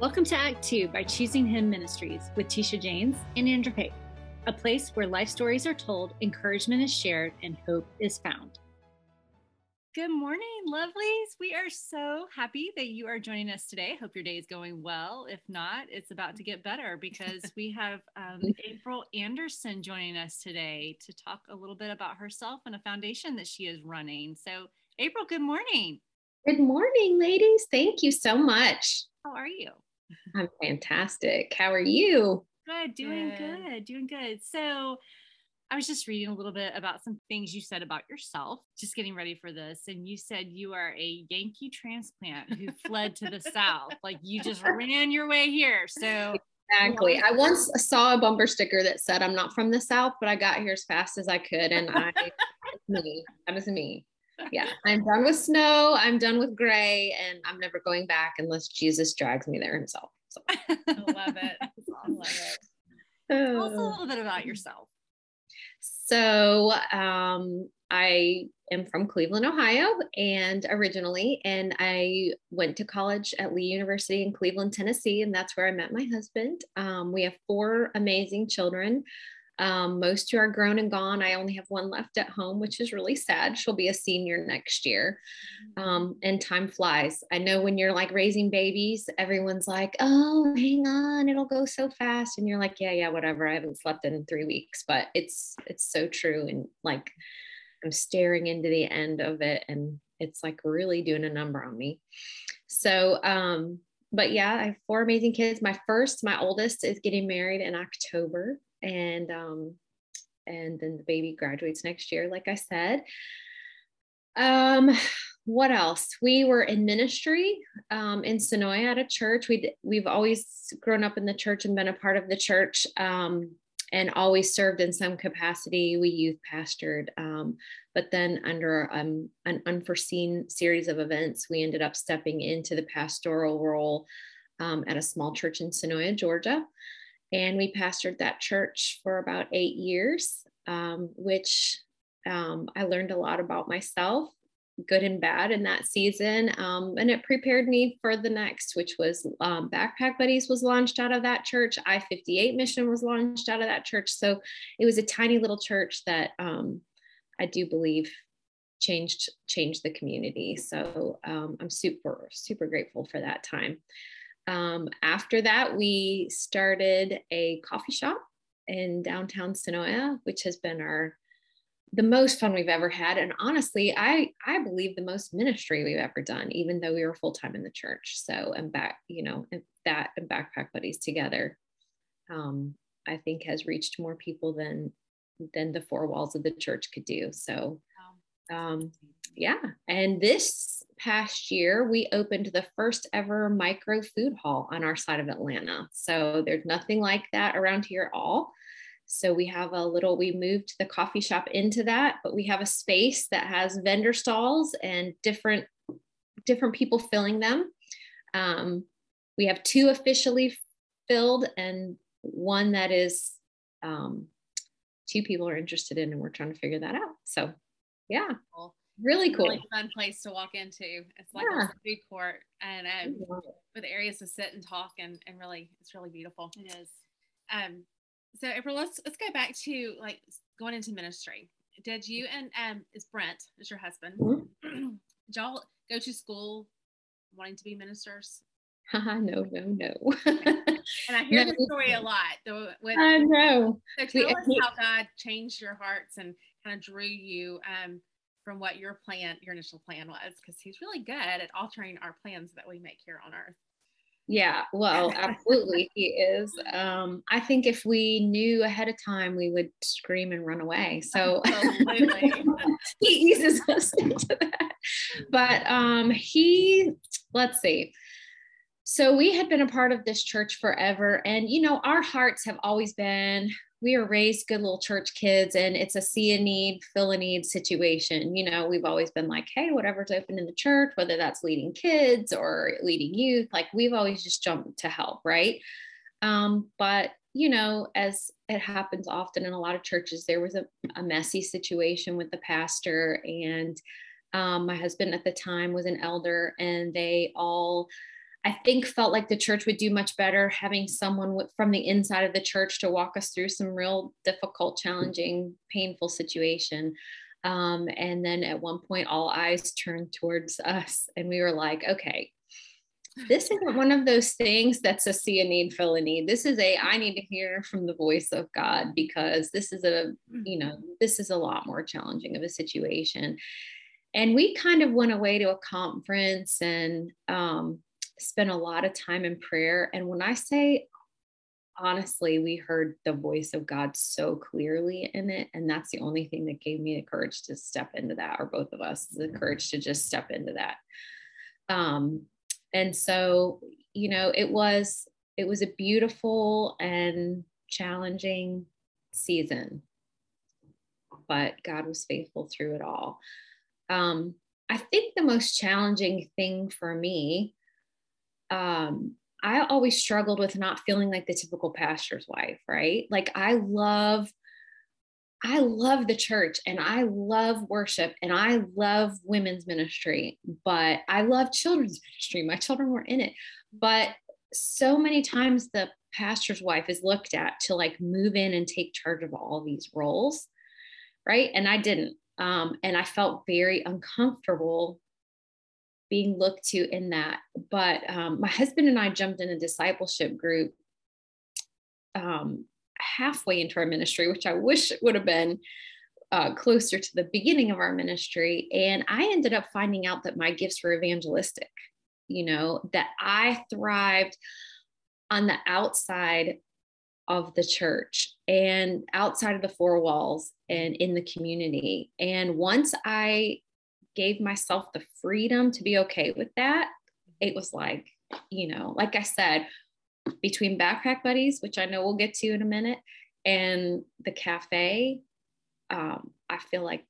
Welcome to Act Two by Choosing Him Ministries with Tisha James and Andrew Pate, a place where life stories are told, encouragement is shared, and hope is found. Good morning, lovelies. We are so happy that you are joining us today. Hope your day is going well. If not, it's about to get better because we have um, April Anderson joining us today to talk a little bit about herself and a foundation that she is running. So, April, good morning. Good morning, ladies. Thank you so much. How are you? I'm fantastic. How are you? Good, doing good. good, doing good. So, I was just reading a little bit about some things you said about yourself, just getting ready for this. And you said you are a Yankee transplant who fled to the South. Like you just ran your way here. So, Exactly. I once saw a bumper sticker that said, I'm not from the South, but I got here as fast as I could. And I, me. That was me. Yeah. I'm done with snow. I'm done with gray. And I'm never going back unless Jesus drags me there himself. So. I love it. I love it. Tell us a little bit about yourself. So um, I am from Cleveland, Ohio, and originally, and I went to college at Lee University in Cleveland, Tennessee, and that's where I met my husband. Um, we have four amazing children. Um, most who are grown and gone. I only have one left at home, which is really sad. She'll be a senior next year. Um, and time flies. I know when you're like raising babies, everyone's like, oh, hang on, it'll go so fast. And you're like, yeah, yeah, whatever. I haven't slept in three weeks, but it's it's so true. And like I'm staring into the end of it and it's like really doing a number on me. So um, but yeah, I have four amazing kids. My first, my oldest is getting married in October and um, and then the baby graduates next year, like I said. Um, what else? We were in ministry um, in Senoia at a church. We we've always grown up in the church and been a part of the church, um, and always served in some capacity. We youth pastored, um, but then under um, an unforeseen series of events, we ended up stepping into the pastoral role um, at a small church in Senoia, Georgia. And we pastored that church for about eight years, um, which um, I learned a lot about myself, good and bad, in that season. Um, and it prepared me for the next, which was um, Backpack Buddies was launched out of that church. I 58 Mission was launched out of that church. So it was a tiny little church that um, I do believe changed changed the community. So um, I'm super super grateful for that time. Um, after that, we started a coffee shop in downtown Senoia, which has been our the most fun we've ever had. And honestly i i believe the most ministry we've ever done even though we were full-time in the church. So and back you know that and backpack buddies together um, i think has reached more people than than the four walls of the church could do. So um, yeah and this past year, we opened the first ever micro food hall on our side of Atlanta. So there's nothing like that around here at all. So we have a little, we moved the coffee shop into that, but we have a space that has vendor stalls and different different people filling them. Um, we have two officially filled and one that is um, two people are interested in, and we're trying to figure that out. So yeah. Cool really cool. Really fun place to walk into. It's like yeah. a food court and um, with areas to sit and talk and, and really it's really beautiful. It is. Um so April, let's let's go back to like going into ministry. Did you and um is Brent is your husband? Mm-hmm. Did y'all go to school wanting to be ministers? no, no, no. and I hear no. the story a lot. Though, with, I know. So tell we, us how God changed your hearts and kind of drew you um, from what your plan, your initial plan was, because he's really good at altering our plans that we make here on earth. Yeah, well, absolutely, he is. Um, I think if we knew ahead of time, we would scream and run away. So he eases us into that. But um, he, let's see. So we had been a part of this church forever, and you know, our hearts have always been we are raised good little church kids and it's a see a need, fill a need situation. You know, we've always been like, hey, whatever's open in the church, whether that's leading kids or leading youth, like we've always just jumped to help, right? Um, but you know, as it happens often in a lot of churches, there was a, a messy situation with the pastor and um, my husband at the time was an elder and they all I think felt like the church would do much better having someone from the inside of the church to walk us through some real difficult, challenging, painful situation. Um, and then at one point, all eyes turned towards us, and we were like, okay, this isn't one of those things that's a see a need, fill a need. This is a I need to hear from the voice of God because this is a, you know, this is a lot more challenging of a situation. And we kind of went away to a conference and um, spent a lot of time in prayer. And when I say honestly, we heard the voice of God so clearly in it. And that's the only thing that gave me the courage to step into that, or both of us, the courage to just step into that. Um, and so, you know, it was it was a beautiful and challenging season, but God was faithful through it all. Um, I think the most challenging thing for me um, I always struggled with not feeling like the typical pastor's wife, right? Like I love, I love the church and I love worship and I love women's ministry, but I love children's ministry. My children were in it. But so many times the pastor's wife is looked at to like move in and take charge of all these roles, right? And I didn't. Um, and I felt very uncomfortable being looked to in that. But um, my husband and I jumped in a discipleship group um, halfway into our ministry, which I wish it would have been uh, closer to the beginning of our ministry. And I ended up finding out that my gifts were evangelistic, you know, that I thrived on the outside of the church and outside of the four walls and in the community. And once I gave myself the freedom to be okay with that, it was like, you know, like I said, between Backpack Buddies, which I know we'll get to in a minute, and the cafe, um, I feel like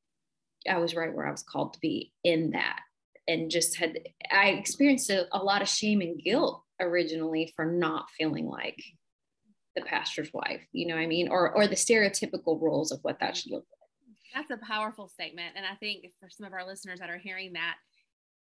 I was right where I was called to be in that. And just had, I experienced a, a lot of shame and guilt originally for not feeling like the pastor's wife, you know what I mean? Or, or the stereotypical roles of what that should look that's a powerful statement. And I think for some of our listeners that are hearing that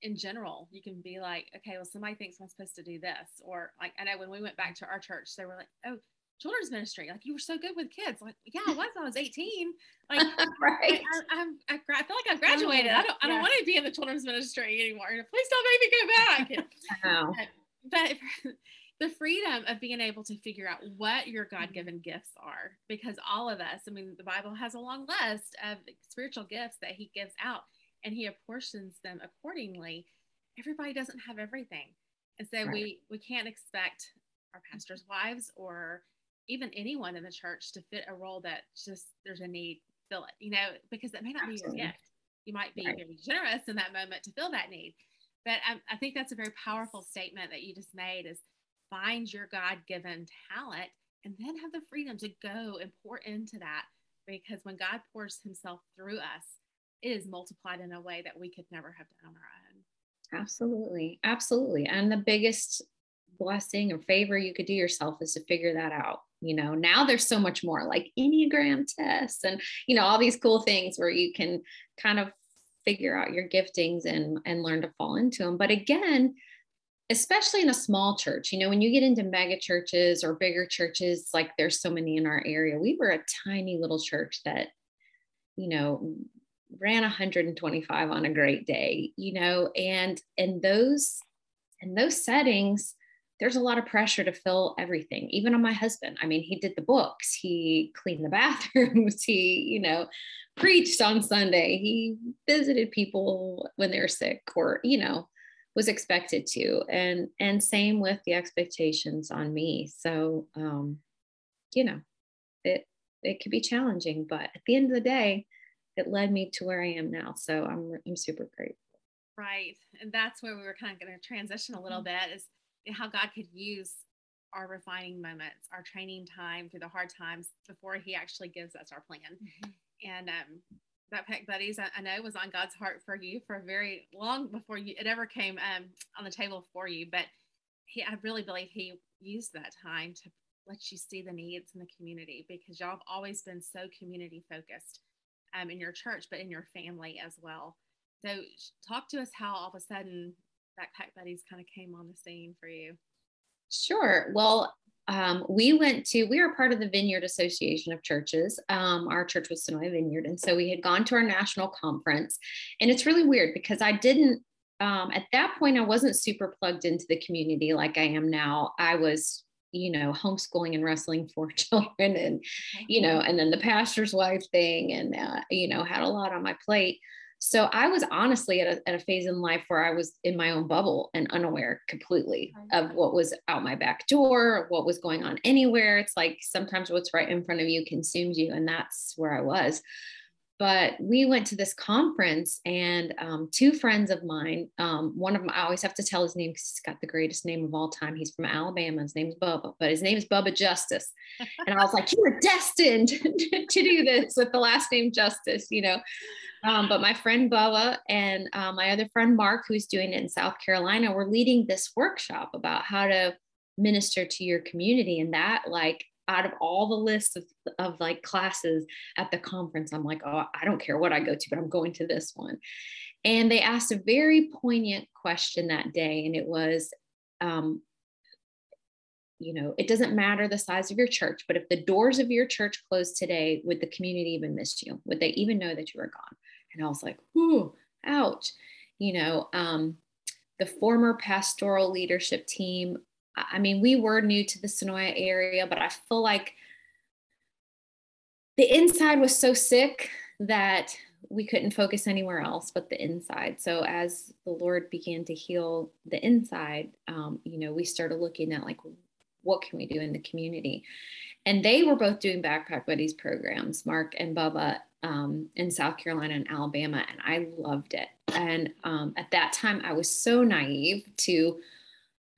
in general, you can be like, okay, well, somebody thinks I'm supposed to do this. Or like, I know when we went back to our church, they were like, oh, children's ministry. Like you were so good with kids. Like, yeah, I was. I was 18. Like, right. I, I, I, I, feel like I've graduated. I don't. I don't yeah. want to be in the children's ministry anymore. Please don't make me go back. but, but the freedom of being able to figure out what your God mm-hmm. given gifts are. Because all of us, I mean, the Bible has a long list of spiritual gifts that He gives out and He apportions them accordingly. Everybody doesn't have everything. And so right. we, we can't expect our pastors' wives or even anyone in the church to fit a role that just there's a need, fill it, you know, because that may not Absolutely. be your gift. You might be right. very generous in that moment to fill that need. But I, I think that's a very powerful statement that you just made is find your God given talent and then have the freedom to go and pour into that. Because when God pours himself through us, it is multiplied in a way that we could never have done on our own. Absolutely. Absolutely. And the biggest blessing or favor you could do yourself is to figure that out. You know, now there's so much more like Enneagram tests and, you know, all these cool things where you can kind of figure out your giftings and and learn to fall into them. But again, especially in a small church. You know, when you get into mega churches or bigger churches, like there's so many in our area, we were a tiny little church that, you know, ran 125 on a great day, you know, and in those in those settings, there's a lot of pressure to fill everything, even on my husband. I mean, he did the books, he cleaned the bathrooms, he, you know, preached on Sunday, he visited people when they were sick, or, you know, was expected to and and same with the expectations on me. So um you know it it could be challenging but at the end of the day it led me to where i am now. So i'm i'm super grateful. Right. And that's where we were kind of going to transition a little mm-hmm. bit is how god could use our refining moments our training time through the hard times before he actually gives us our plan. Mm-hmm. and um Backpack Buddies, I, I, know was on God's heart for you for a very long before you it ever came um, on the table for you. But he, I really believe he used that time to let you see the needs in the community because y'all have always been so community focused um, in your church, but in your family as well. So talk to us how all of a sudden backpack buddies kind of came on the scene for you? Sure. Well, um, we went to, we were part of the Vineyard Association of Churches. Um, our church was Senoia Vineyard. And so we had gone to our national conference. And it's really weird because I didn't, um, at that point, I wasn't super plugged into the community like I am now. I was, you know, homeschooling and wrestling for children and, you know, and then the pastor's wife thing and, uh, you know, had a lot on my plate. So I was honestly at a, at a phase in life where I was in my own bubble and unaware completely of what was out my back door, what was going on anywhere. It's like sometimes what's right in front of you consumes you. And that's where I was. But we went to this conference, and um, two friends of mine, um, one of them, I always have to tell his name because he's got the greatest name of all time. He's from Alabama. His name is Bubba, but his name is Bubba Justice. And I was like, You were destined to do this with the last name Justice, you know. Um, but my friend Bubba and uh, my other friend Mark, who's doing it in South Carolina, were leading this workshop about how to minister to your community. And that, like, out of all the lists of, of like classes at the conference, I'm like, oh, I don't care what I go to, but I'm going to this one. And they asked a very poignant question that day. And it was, um, you know, it doesn't matter the size of your church, but if the doors of your church closed today, would the community even miss you? Would they even know that you were gone? And I was like, ooh, ouch. You know, um, the former pastoral leadership team, I mean, we were new to the Senoia area, but I feel like the inside was so sick that we couldn't focus anywhere else but the inside. So as the Lord began to heal the inside, um, you know, we started looking at like, what can we do in the community? And they were both doing backpack buddies programs, Mark and Bubba, um, in South Carolina and Alabama, and I loved it. And um, at that time, I was so naive to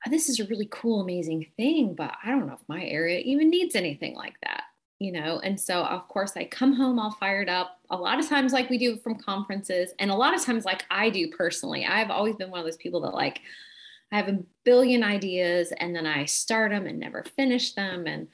Oh, this is a really cool, amazing thing, but I don't know if my area even needs anything like that, you know. And so, of course, I come home all fired up. A lot of times, like we do from conferences, and a lot of times, like I do personally. I've always been one of those people that like I have a billion ideas and then I start them and never finish them and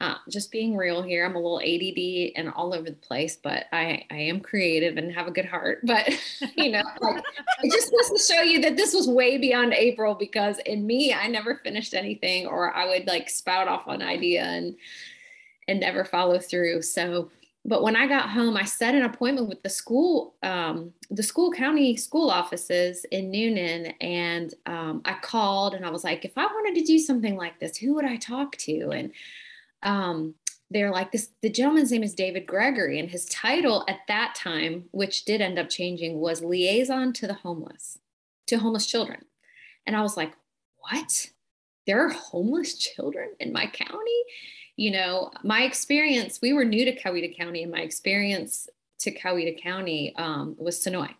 uh, just being real here, I'm a little ADD and all over the place, but I, I am creative and have a good heart. But, you know, like, it just goes to show you that this was way beyond April because in me, I never finished anything or I would like spout off an idea and, and never follow through. So, but when I got home, I set an appointment with the school, um, the school county school offices in Newnan. And um, I called and I was like, if I wanted to do something like this, who would I talk to? And um, they're like this the gentleman's name is david gregory and his title at that time which did end up changing was liaison to the homeless to homeless children. And i was like what? There are homeless children in my county? You know my experience we were new to coweta county and my experience to coweta county um, was Senoia.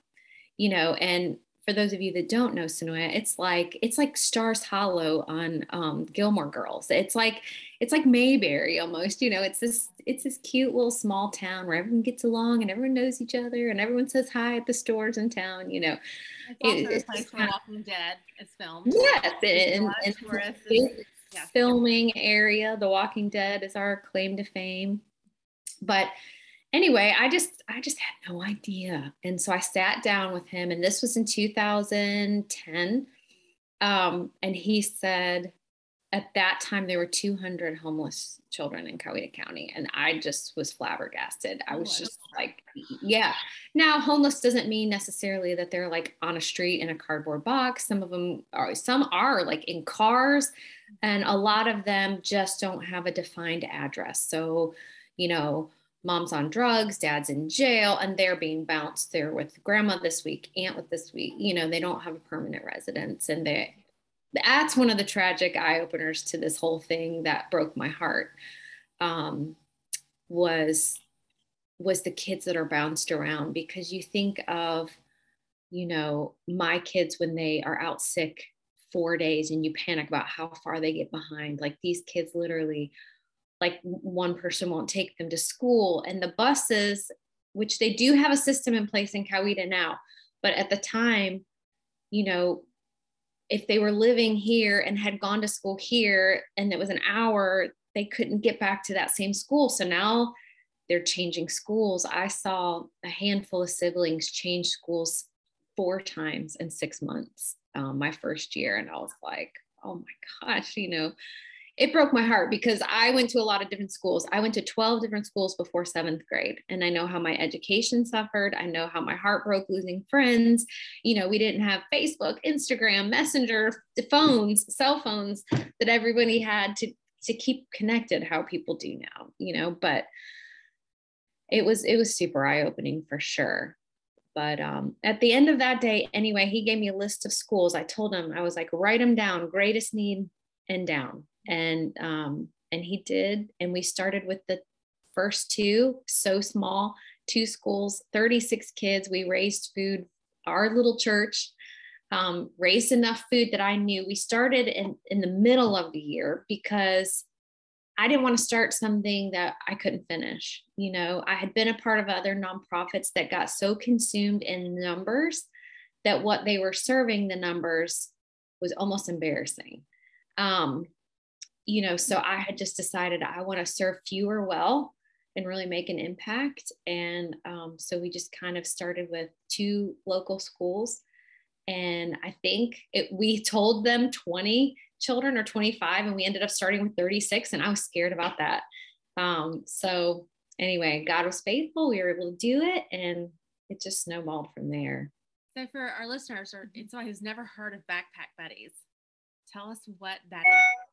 You know and for those of you that don't know Senoia, it's like it's like Stars Hollow on um, Gilmore Girls. It's like it's like Mayberry almost. You know, it's this it's this cute little small town where everyone gets along and everyone knows each other and everyone says hi at the stores in town. You know, it's, it, place where Walking Dead is filmed. Yes, and, and, and yeah. filming area. The Walking Dead is our claim to fame, but anyway, I just I just had no idea. And so I sat down with him and this was in 2010. Um, and he said at that time there were 200 homeless children in Coweta County and I just was flabbergasted. I was just like yeah. Now homeless doesn't mean necessarily that they're like on a street in a cardboard box. Some of them are some are like in cars and a lot of them just don't have a defined address. So, you know, mom's on drugs, dad's in jail, and they're being bounced. They're with grandma this week, aunt with this week. You know, they don't have a permanent residence. And they that's one of the tragic eye openers to this whole thing that broke my heart. Um, was was the kids that are bounced around because you think of you know my kids when they are out sick four days and you panic about how far they get behind like these kids literally like one person won't take them to school and the buses which they do have a system in place in Coweta now but at the time you know if they were living here and had gone to school here and it was an hour they couldn't get back to that same school so now they're changing schools i saw a handful of siblings change schools four times in six months um, my first year. And I was like, oh my gosh, you know, it broke my heart because I went to a lot of different schools. I went to 12 different schools before seventh grade. And I know how my education suffered. I know how my heart broke losing friends. You know, we didn't have Facebook, Instagram, Messenger, phones, cell phones that everybody had to, to keep connected how people do now, you know, but it was, it was super eye opening for sure. But um, at the end of that day, anyway, he gave me a list of schools. I told him, I was like, write them down, greatest need and down and um, and he did and we started with the first two so small two schools 36 kids. We raised food our little church um, raised enough food that i knew. We started in, in the middle of the year because i didn't want to start something that i couldn't finish you know? I had been a part of other nonprofits that got so consumed in numbers that what they were serving the numbers was almost embarrassing. Um, you know, so I had just decided I want to serve fewer well and really make an impact. And um, so we just kind of started with two local schools. And I think it, we told them 20 children or 25, and we ended up starting with 36. And I was scared about that. Um, so anyway, God was faithful. We were able to do it, and it just snowballed from there. So, for our listeners or someone who's never heard of Backpack Buddies, tell us what that is.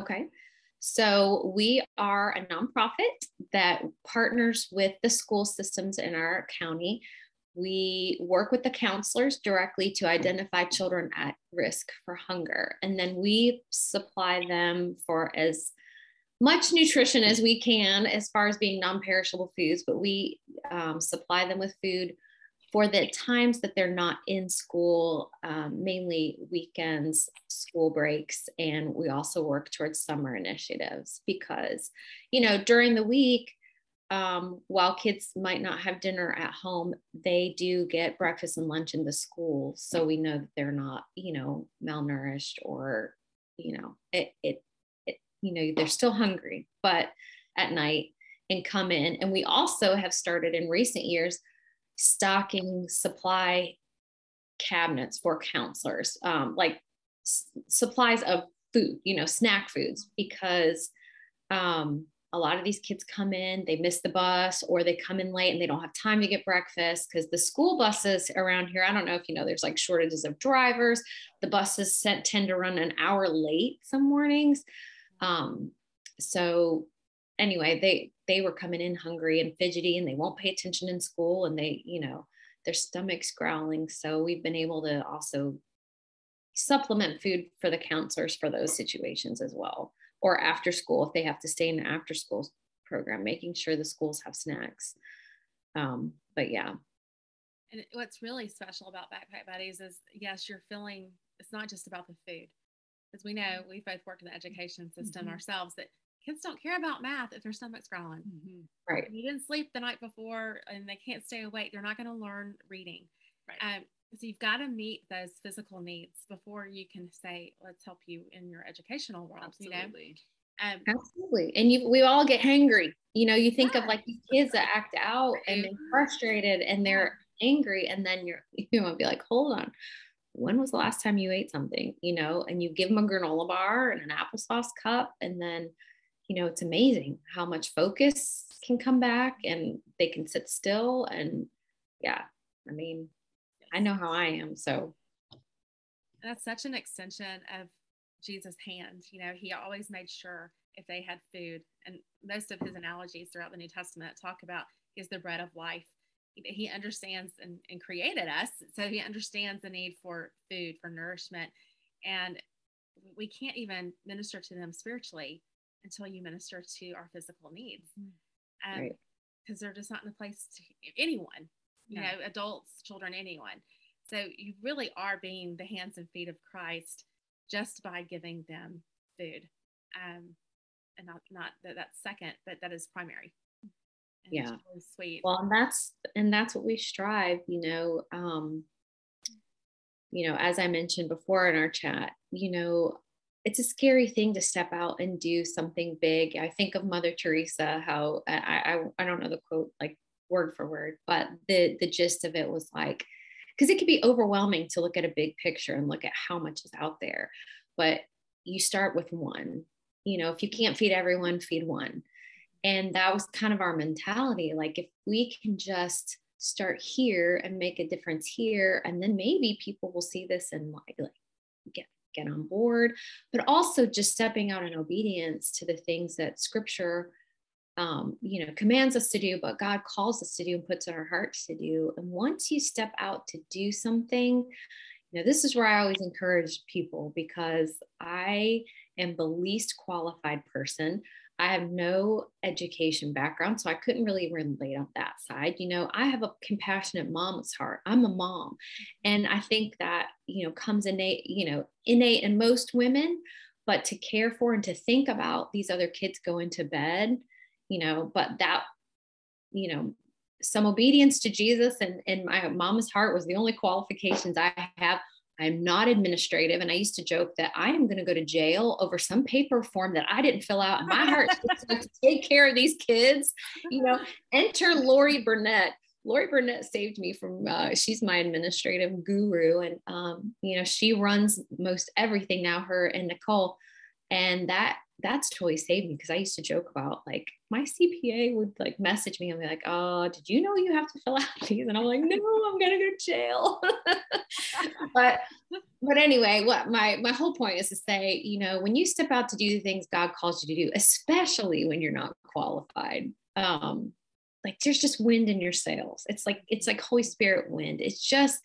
Okay. So we are a nonprofit that partners with the school systems in our county. We work with the counselors directly to identify children at risk for hunger. And then we supply them for as much nutrition as we can as far as being non perishable foods, but we um, supply them with food for the times that they're not in school, um, mainly weekends, school breaks, and we also work towards summer initiatives because, you know, during the week, um, while kids might not have dinner at home, they do get breakfast and lunch in the school. So we know that they're not, you know, malnourished or, you know, it, it, it you know, they're still hungry, but at night and come in. And we also have started in recent years stocking supply cabinets for counselors, um, like s- supplies of food, you know, snack foods, because um, a lot of these kids come in, they miss the bus, or they come in late and they don't have time to get breakfast because the school buses around here, I don't know if you know, there's like shortages of drivers. The buses tend to run an hour late some mornings. Um, so anyway, they they were coming in hungry and fidgety and they won't pay attention in school and they, you know, their stomachs growling. So we've been able to also supplement food for the counselors for those situations as well. Or after school, if they have to stay in the after school program, making sure the schools have snacks. Um, but yeah. And what's really special about Backpack Buddies is yes, you're feeling it's not just about the food. As we know, we both worked in the education system mm-hmm. ourselves, that kids don't care about math if their stomach's growling. Mm-hmm. Right. If you didn't sleep the night before and they can't stay awake, they're not going to learn reading. Right. Um, so you've got to meet those physical needs before you can say, let's help you in your educational world. Absolutely. You know? Um, Absolutely. And you, we all get hangry. You know, you think yeah. of like these kids that act out and they're frustrated and they're angry. And then you're, you want to be like, hold on when was the last time you ate something you know and you give them a granola bar and an applesauce cup and then you know, it's amazing how much focus can come back and they can sit still. And yeah, I mean, I know how I am. So that's such an extension of Jesus' hand. You know, he always made sure if they had food, and most of his analogies throughout the New Testament talk about is the bread of life. He understands and, and created us, so he understands the need for food, for nourishment. And we can't even minister to them spiritually until you minister to our physical needs. Mm. Um, right. Because they're just not in a place to anyone, you know, adults, children, anyone. So you really are being the hands and feet of Christ just by giving them food. Um, and not not that that's second, but that is primary. And yeah. Really sweet. Well, and that's and that's what we strive, you know. Um, you know, as I mentioned before in our chat, you know, it's a scary thing to step out and do something big. I think of Mother Teresa, how uh, I, I, I don't know the quote like word for word, but the, the gist of it was like, because it can be overwhelming to look at a big picture and look at how much is out there. But you start with one. You know, if you can't feed everyone, feed one. And that was kind of our mentality. Like, if we can just start here and make a difference here, and then maybe people will see this and like, like get get on board, but also just stepping out in obedience to the things that scripture um, you know, commands us to do, but God calls us to do and puts in our hearts to do. And once you step out to do something, you know, this is where I always encourage people because I am the least qualified person. I have no education background, so I couldn't really relate on that side. You know, I have a compassionate mom's heart. I'm a mom. Mm-hmm. And I think that, you know, comes innate, you know, innate in most women, but to care for and to think about these other kids going to bed, you know, but that, you know, some obedience to Jesus and, and my mama's heart was the only qualifications I have I'm not administrative. And I used to joke that I am going to go to jail over some paper form that I didn't fill out. And my heart to take care of these kids. You know, enter Lori Burnett. Lori Burnett saved me from, uh, she's my administrative guru. And, um, you know, she runs most everything now, her and Nicole. And that that's totally saved me because I used to joke about like my CPA would like message me and be like, "Oh, did you know you have to fill out these?" And I'm like, "No, I'm gonna go to jail." but but anyway, what my my whole point is to say, you know, when you step out to do the things God calls you to do, especially when you're not qualified, um, like there's just wind in your sails. It's like it's like Holy Spirit wind. It's just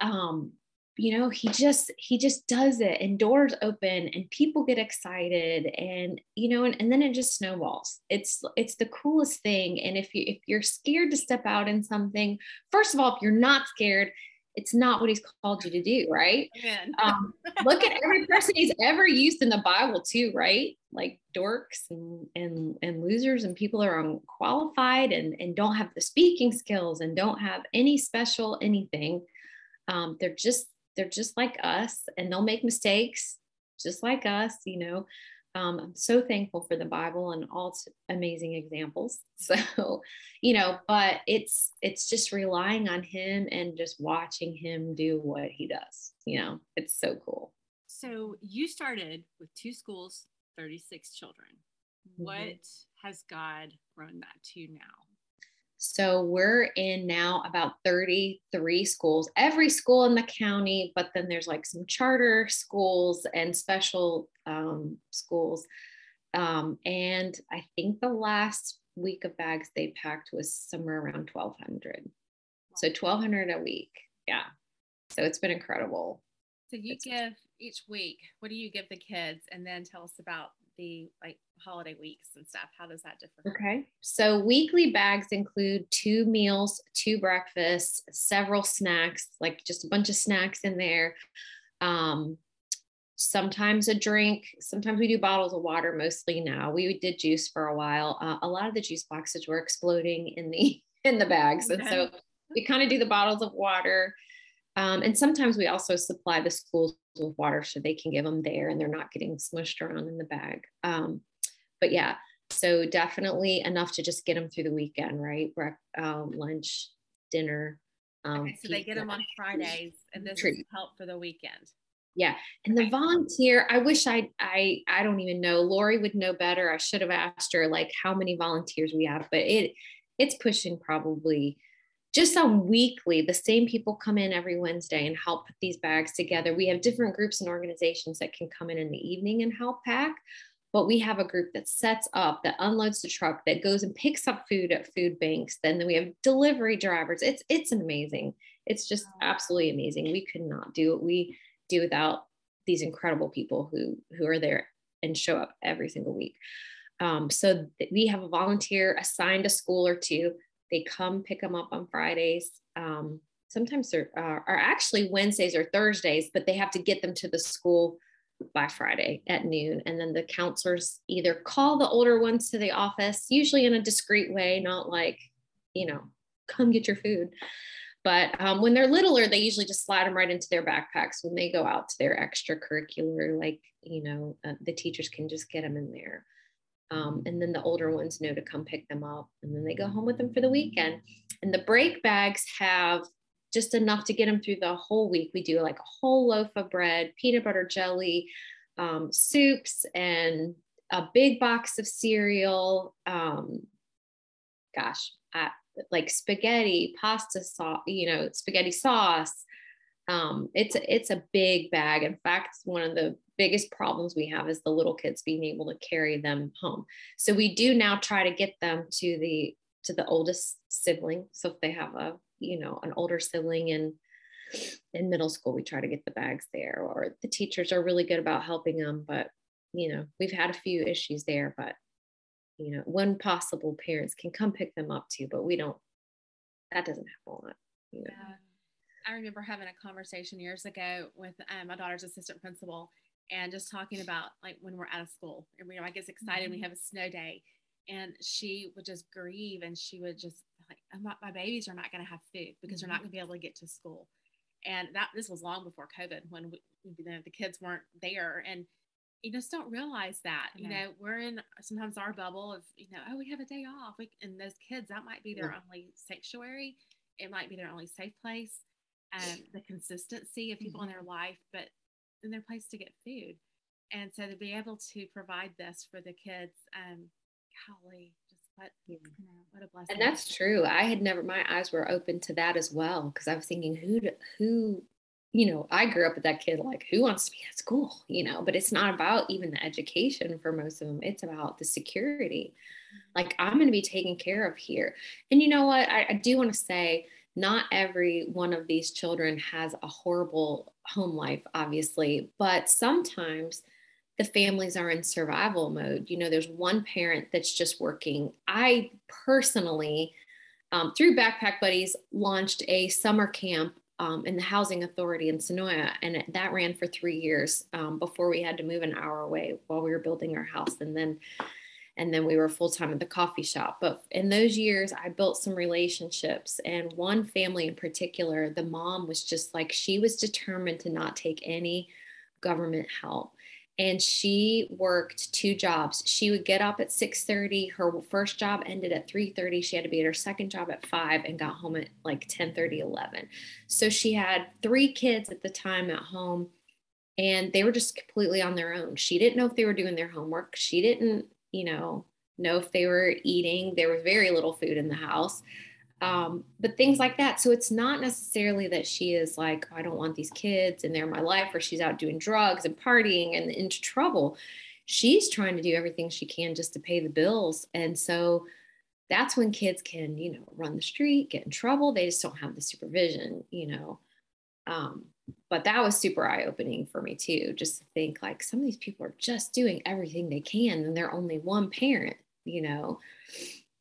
um you know he just he just does it and doors open and people get excited and you know and, and then it just snowballs. It's it's the coolest thing. And if you if you're scared to step out in something first of all if you're not scared it's not what he's called you to do right? Um, look at every person he's ever used in the bible too right? Like dorks and and, and losers and people are unqualified and and don't have the speaking skills and don't have any special anything. Um, they're just they're just like us and they'll make mistakes just like us, you know. Um, I'm so thankful for the Bible and all its amazing examples. So, you know, but it's it's just relying on him and just watching him do what he does. You know, it's so cool. So you started with two schools, 36 children. Mm-hmm. What has God grown that to now? So we're in now about 33 schools, every school in the county, but then there's like some charter schools and special um, schools. Um, and I think the last week of bags they packed was somewhere around 1200. So 1200 a week. Yeah. So it's been incredible. So you it's, give each week, what do you give the kids? And then tell us about the like holiday weeks and stuff? How does that differ? Okay. So weekly bags include two meals, two breakfasts, several snacks, like just a bunch of snacks in there. Um, sometimes a drink. Sometimes we do bottles of water mostly now. We did juice for a while. Uh, a lot of the juice boxes were exploding in the in the bags. And so we kind of do the bottles of water. Um, and sometimes we also supply the schools with water so they can give them there and they're not getting smushed around in the bag. Um, but yeah, so definitely enough to just get them through the weekend, right? Um, lunch, dinner. Um, okay, so they get them on Fridays, and this treat. is help for the weekend. Yeah, and the volunteer. I wish I I I don't even know. Lori would know better. I should have asked her like how many volunteers we have, but it it's pushing probably just on weekly, the same people come in every Wednesday and help put these bags together. We have different groups and organizations that can come in in the evening and help pack, but we have a group that sets up, that unloads the truck, that goes and picks up food at food banks. Then we have delivery drivers. It's it's amazing. It's just absolutely amazing. We could not do what we do without these incredible people who who are there and show up every single week. Um, so we have a volunteer assigned a school or two they come pick them up on Fridays. Um, sometimes they're uh, are actually Wednesdays or Thursdays, but they have to get them to the school by Friday at noon. And then the counselors either call the older ones to the office, usually in a discreet way, not like, you know, come get your food. But um, when they're littler, they usually just slide them right into their backpacks when they go out to their extracurricular, like, you know, uh, the teachers can just get them in there. Um, and then the older ones know to come pick them up and then they go home with them for the weekend. And the break bags have just enough to get them through the whole week. We do like a whole loaf of bread, peanut butter jelly, um, soups, and a big box of cereal. Um, gosh, I, like spaghetti, pasta sauce, you know, spaghetti sauce. Um, it's it's a big bag. In fact, one of the biggest problems we have is the little kids being able to carry them home. So we do now try to get them to the to the oldest sibling. So if they have a you know an older sibling in in middle school, we try to get the bags there. Or the teachers are really good about helping them, but you know we've had a few issues there. But you know when possible, parents can come pick them up too. But we don't. That doesn't happen a lot. You know. Yeah. I remember having a conversation years ago with um, my daughter's assistant principal and just talking about like when we're out of school and we you know I get excited mm-hmm. we have a snow day and she would just grieve and she would just like my, my babies are not going to have food because mm-hmm. they're not mm-hmm. going to be able to get to school and that this was long before covid when we, you know, the kids weren't there and you just don't realize that you know we're in sometimes our bubble of you know oh we have a day off we, and those kids that might be their only sanctuary it might be their only safe place and the consistency of people mm-hmm. in their life but in their place to get food. And so to be able to provide this for the kids um golly just what you know, what a blessing. And that's true. I had never my eyes were open to that as well because i was thinking who who you know i grew up with that kid like who wants to be at school you know? But it's not about even the education for most of them it's about the security. Mm-hmm. like i'm going to be taken care of here. And you know what? I, I do want to say not every one of these children has a horrible home life, obviously, but sometimes the families are in survival mode. You know, there's one parent that's just working. I personally, um, through Backpack Buddies, launched a summer camp um, in the Housing Authority in Senoia, and that ran for three years um, before we had to move an hour away while we were building our house. And then and then we were full time at the coffee shop. But in those years, I built some relationships. And one family in particular, the mom was just like, she was determined to not take any government help. And she worked two jobs. She would get up at 6:30. Her first job ended at 3:30. She had to be at her second job at 5 and got home at like 10:30, 11. So she had three kids at the time at home and they were just completely on their own. She didn't know if they were doing their homework. She didn't you know, know if they were eating. There was very little food in the house. Um, but things like that. So it's not necessarily that she is like, I don't want these kids and they're my life, or she's out doing drugs and partying and into trouble. She's trying to do everything she can just to pay the bills. And so that's when kids can, you know, run the street, get in trouble. They just don't have the supervision, you know. Um, but that was super eye opening for me too, just to think like some of these people are just doing everything they can and they're only one parent, you know.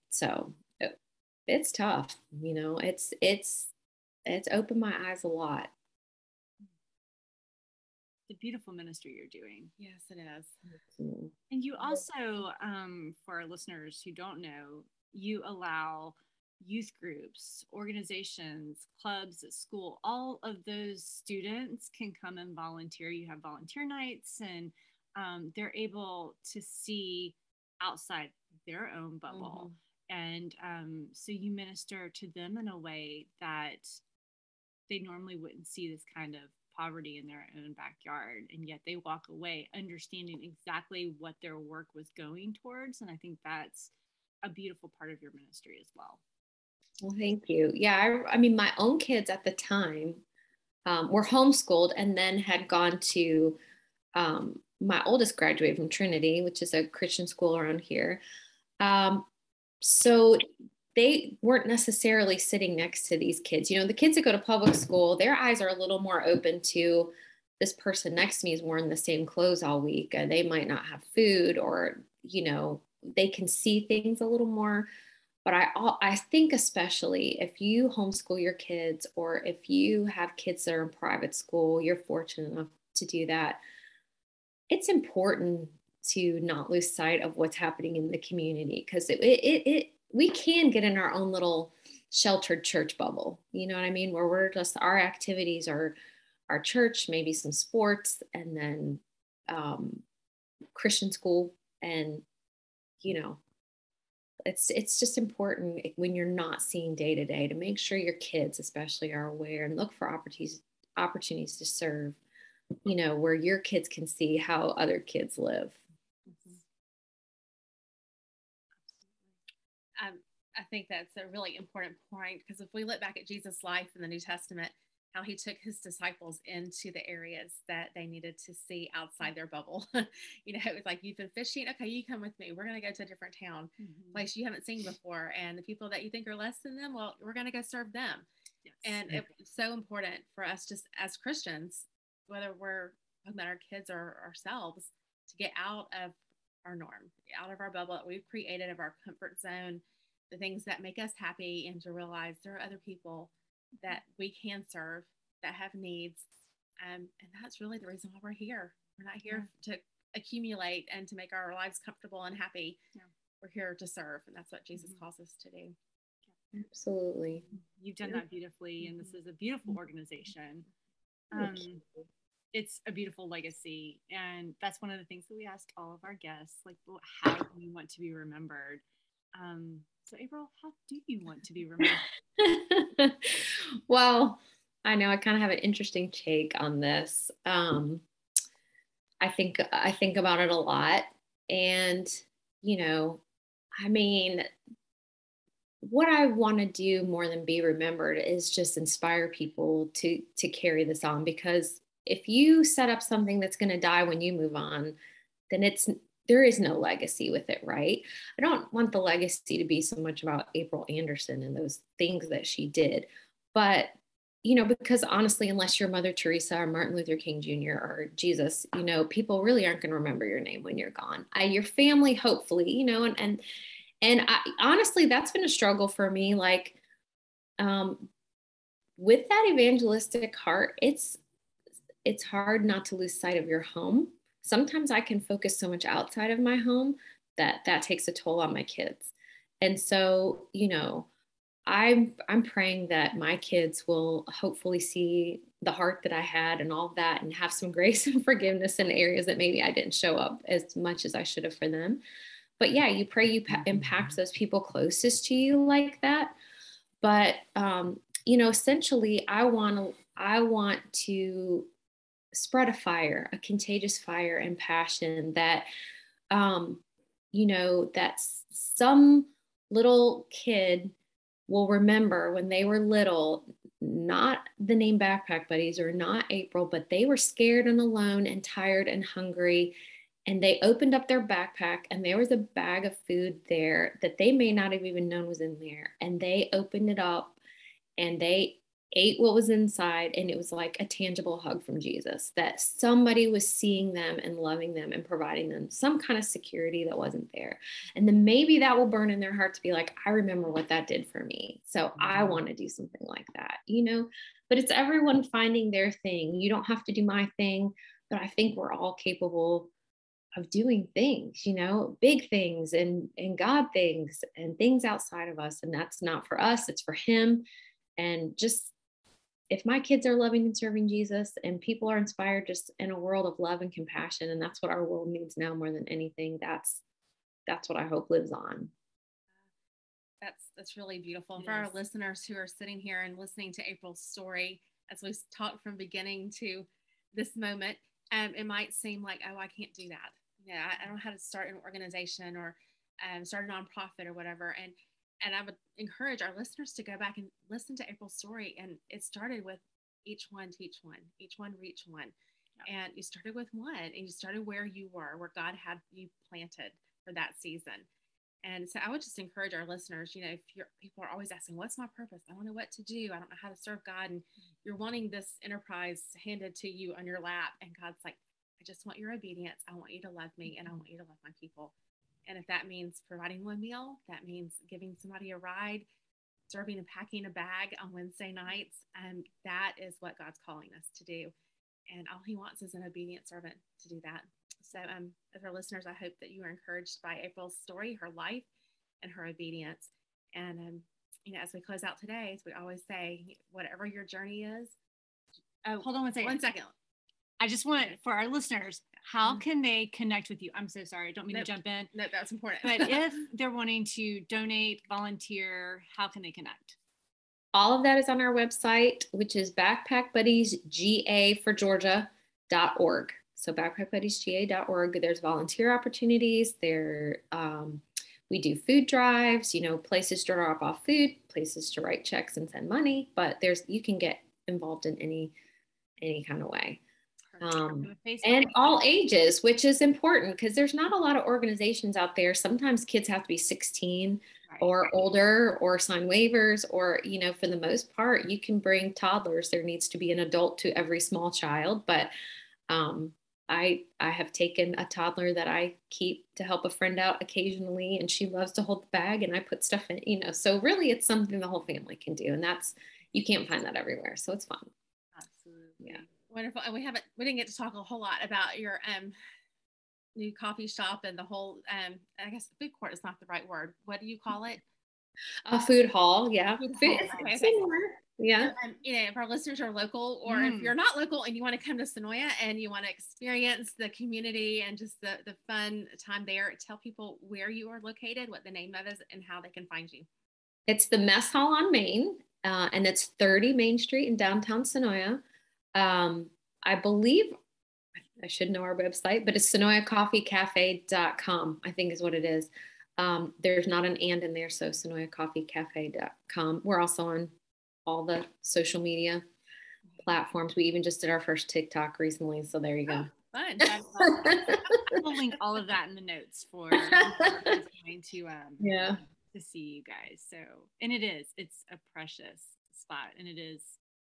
So it, it's tough, you know. It's it's it's opened my eyes a lot. The beautiful ministry you're doing. Yes, it is. Mm-hmm. And you also, um, for our listeners who don't know, you allow youth groups, organizations, clubs at school, all of those students can come and volunteer. You have volunteer nights, and um, they're able to see outside their own bubble. Mm-hmm. And um, so you minister to them in a way that they normally wouldn't see this kind of poverty in their own backyard. And yet they walk away understanding exactly what their work was going towards. And I think that's a beautiful part of your ministry as well. Well, thank you. Yeah, I, I mean, my own kids at the time um, were homeschooled and then had gone to um, my oldest graduated from Trinity, which is a Christian school around here. Um, so they weren't necessarily sitting next to these kids. You know, the kids that go to public school, their eyes are a little more open to this person next to me is wearing the same clothes all week. and they might not have food or, you know, they can see things a little more but I, I think especially if you homeschool your kids or if you have kids that are in private school, you're fortunate enough to do that. It's important to not lose sight of what's happening in the community because it, it, it, we can get in our own little sheltered church bubble. You know what I mean? Where we're just our activities are our church, maybe some sports, and then um, Christian school, and you know it's it's just important when you're not seeing day to day to make sure your kids especially are aware and look for opportunities opportunities to serve you know where your kids can see how other kids live. Um, i think that's a really important point because if we look back at jesus life in the new testament how he took his disciples into the areas that they needed to see outside their bubble. you know, it was like, you've been fishing. Okay, you come with me. We're going to go to a different town, mm-hmm. place you haven't seen before. And the people that you think are less than them, well, we're going to go serve them. Yes. And it's so important for us just as Christians, whether we're talking about our kids or ourselves, to get out of our norm, out of our bubble that we've created of our comfort zone, the things that make us happy, and to realize there are other people that we can serve that have needs. Um, and that's really the reason why we're here. We're not here yeah. to accumulate and to make our lives comfortable and happy. Yeah. We're here to serve, and that's what Jesus mm-hmm. calls us to do. Absolutely. You've done that beautifully, and this is a beautiful organization. Um, it's a beautiful legacy, and that's one of the things that we ask all of our guests. Like, well, how do you want to be remembered? Um, so, April, how do you want to be remembered? well, I know I kind of have an interesting take on this. Um, I think I think about it a lot, and you know, I mean, what I want to do more than be remembered is just inspire people to to carry this on because if you set up something that's going to die when you move on, then it's there is no legacy with it, right? I don't want the legacy to be so much about April Anderson and those things that she did, but you know, because honestly, unless you're Mother Teresa or Martin Luther King Jr. or Jesus, you know, people really aren't going to remember your name when you're gone. I, your family, hopefully, you know, and and and I, honestly, that's been a struggle for me. Like, um, with that evangelistic heart, it's it's hard not to lose sight of your home sometimes I can focus so much outside of my home that that takes a toll on my kids. And so, you know, I'm I'm praying that my kids will hopefully see the heart that I had and all of that and have some grace and forgiveness in areas that maybe I didn't show up as much as I should have for them. But yeah, you pray you pa- impact those people closest to you like that. But um, you know, essentially I want to I want to spread a fire, a contagious fire and passion that, um, you know, that some little kid will remember when they were little, not the name Backpack Buddies or not April, but they were scared and alone and tired and hungry. And they opened up their backpack and there was a bag of food there that they may not have even known was in there. And they opened it up and they ate what was inside and it was like a tangible hug from Jesus that somebody was seeing them and loving them and providing them some kind of security that wasn't there. And then maybe that will burn in their heart to be like, I remember what that did for me. So I mm-hmm. want to do something like that, you know? But it's everyone finding their thing. You don't have to do my thing, but I think we're all capable of doing things, you know, big things and and God things and things outside of us and that's not for us, it's for him and just if my kids are loving and serving Jesus and people are inspired just in a world of love and compassion and that's what our world needs now more than anything that's that's what I hope lives on. That's that's really beautiful. Yes. for our listeners who are sitting here and listening to April's story as we talked from beginning to this moment um, it might seem like oh I can't do that. Yeah I, I don't know how to start an organization or um, start a nonprofit or whatever and and I would encourage our listeners to go back and listen to April's story. And it started with each one teach one, each one reach one. Yeah. And you started with one and you started where you were, where God had you planted for that season. And so I would just encourage our listeners, you know, if you're, people are always asking, what's my purpose? I don't know what to do. I don't know how to serve God. And you're wanting this enterprise handed to you on your lap. And God's like, I just want your obedience. I want you to love me and I want you to love my people. And if that means providing one meal, that means giving somebody a ride, serving and packing a bag on Wednesday nights, and that is what God's calling us to do. And all He wants is an obedient servant to do that. So, um, as our listeners, I hope that you are encouraged by April's story, her life, and her obedience. And um, you know, as we close out today, as we always say, whatever your journey is. Oh, hold on one second. One second. I just want for our listeners, how mm-hmm. can they connect with you? I'm so sorry, I don't mean nope. to jump in. No, that's important. but if they're wanting to donate, volunteer, how can they connect? All of that is on our website, which is backpackbuddiesga for Georgia.org. So backpackbuddiesga.org. There's volunteer opportunities. There, um, we do food drives. You know, places to drop off food, places to write checks and send money. But there's you can get involved in any any kind of way um, and all ages, which is important because there's not a lot of organizations out there. Sometimes kids have to be 16 right. or older or sign waivers, or, you know, for the most part, you can bring toddlers. There needs to be an adult to every small child. But um, I, I have taken a toddler that I keep to help a friend out occasionally, and she loves to hold the bag, and I put stuff in, you know. So, really, it's something the whole family can do. And that's, you can't find that everywhere. So, it's fun. Absolutely. Yeah wonderful. And we haven't we didn't get to talk a whole lot about your um new coffee shop and the whole um I guess food court is not the right word. What do you call it? A food hall, yeah. Food hall. Okay, okay. Yeah. Um, you know, if our listeners are local or mm. if you're not local and you want to come to Senoia and you want to experience the community and just the, the fun time there, tell people where you are located, what the name of it is, and how they can find you. It's the Mess Hall on Main, uh, and it's 30 Main Street in downtown Senoia. Um, I believe I should know our website, but it's SenoiaCoffeeCafe.com, I think is what it is. Um, there's not an and in there, so SenoiaCoffeeCafe.com. We're also on all the social media platforms. We even just did our first TikTok recently, so there you go. Oh, fun. we'll link all of that in the notes for going to um, yeah to see you guys. So, and it is, it's a precious spot, and it is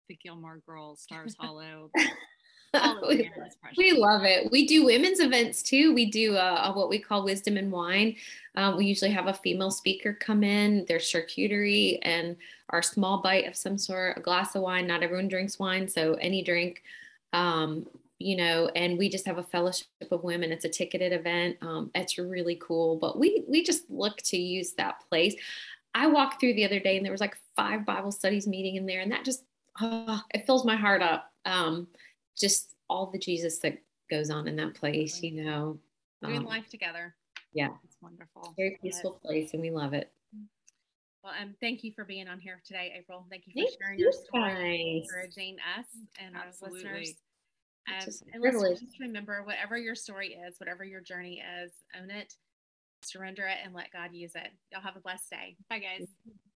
the Gilmore Girls, Stars Hollow. we, we, love it. We do women's events too. We do uh, what we call Wisdom and Wine. Uh, we usually have a female speaker come in. There's charcuterie and our small bite of some sort, a glass of wine. Not everyone drinks wine, so any drink. Um, you know, and we just have a fellowship of women. It's a ticketed event. Um, it's really cool. But we we just look to use that place. I walked through the other day and there was like five Bible studies meeting in there, and that just oh, it fills my heart up. Um, just all the Jesus that goes on in that place, you know. Doing um, life together. Yeah. It's wonderful. Very peaceful place and we love it. Well, um, thank you for being on here today, April. Thank you for thank sharing you your story, encouraging us and Absolutely. our listeners. Um, and let's just remember, whatever your story is, whatever your journey is, own it, surrender it, and let God use it. Y'all have a blessed day. Bye, guys.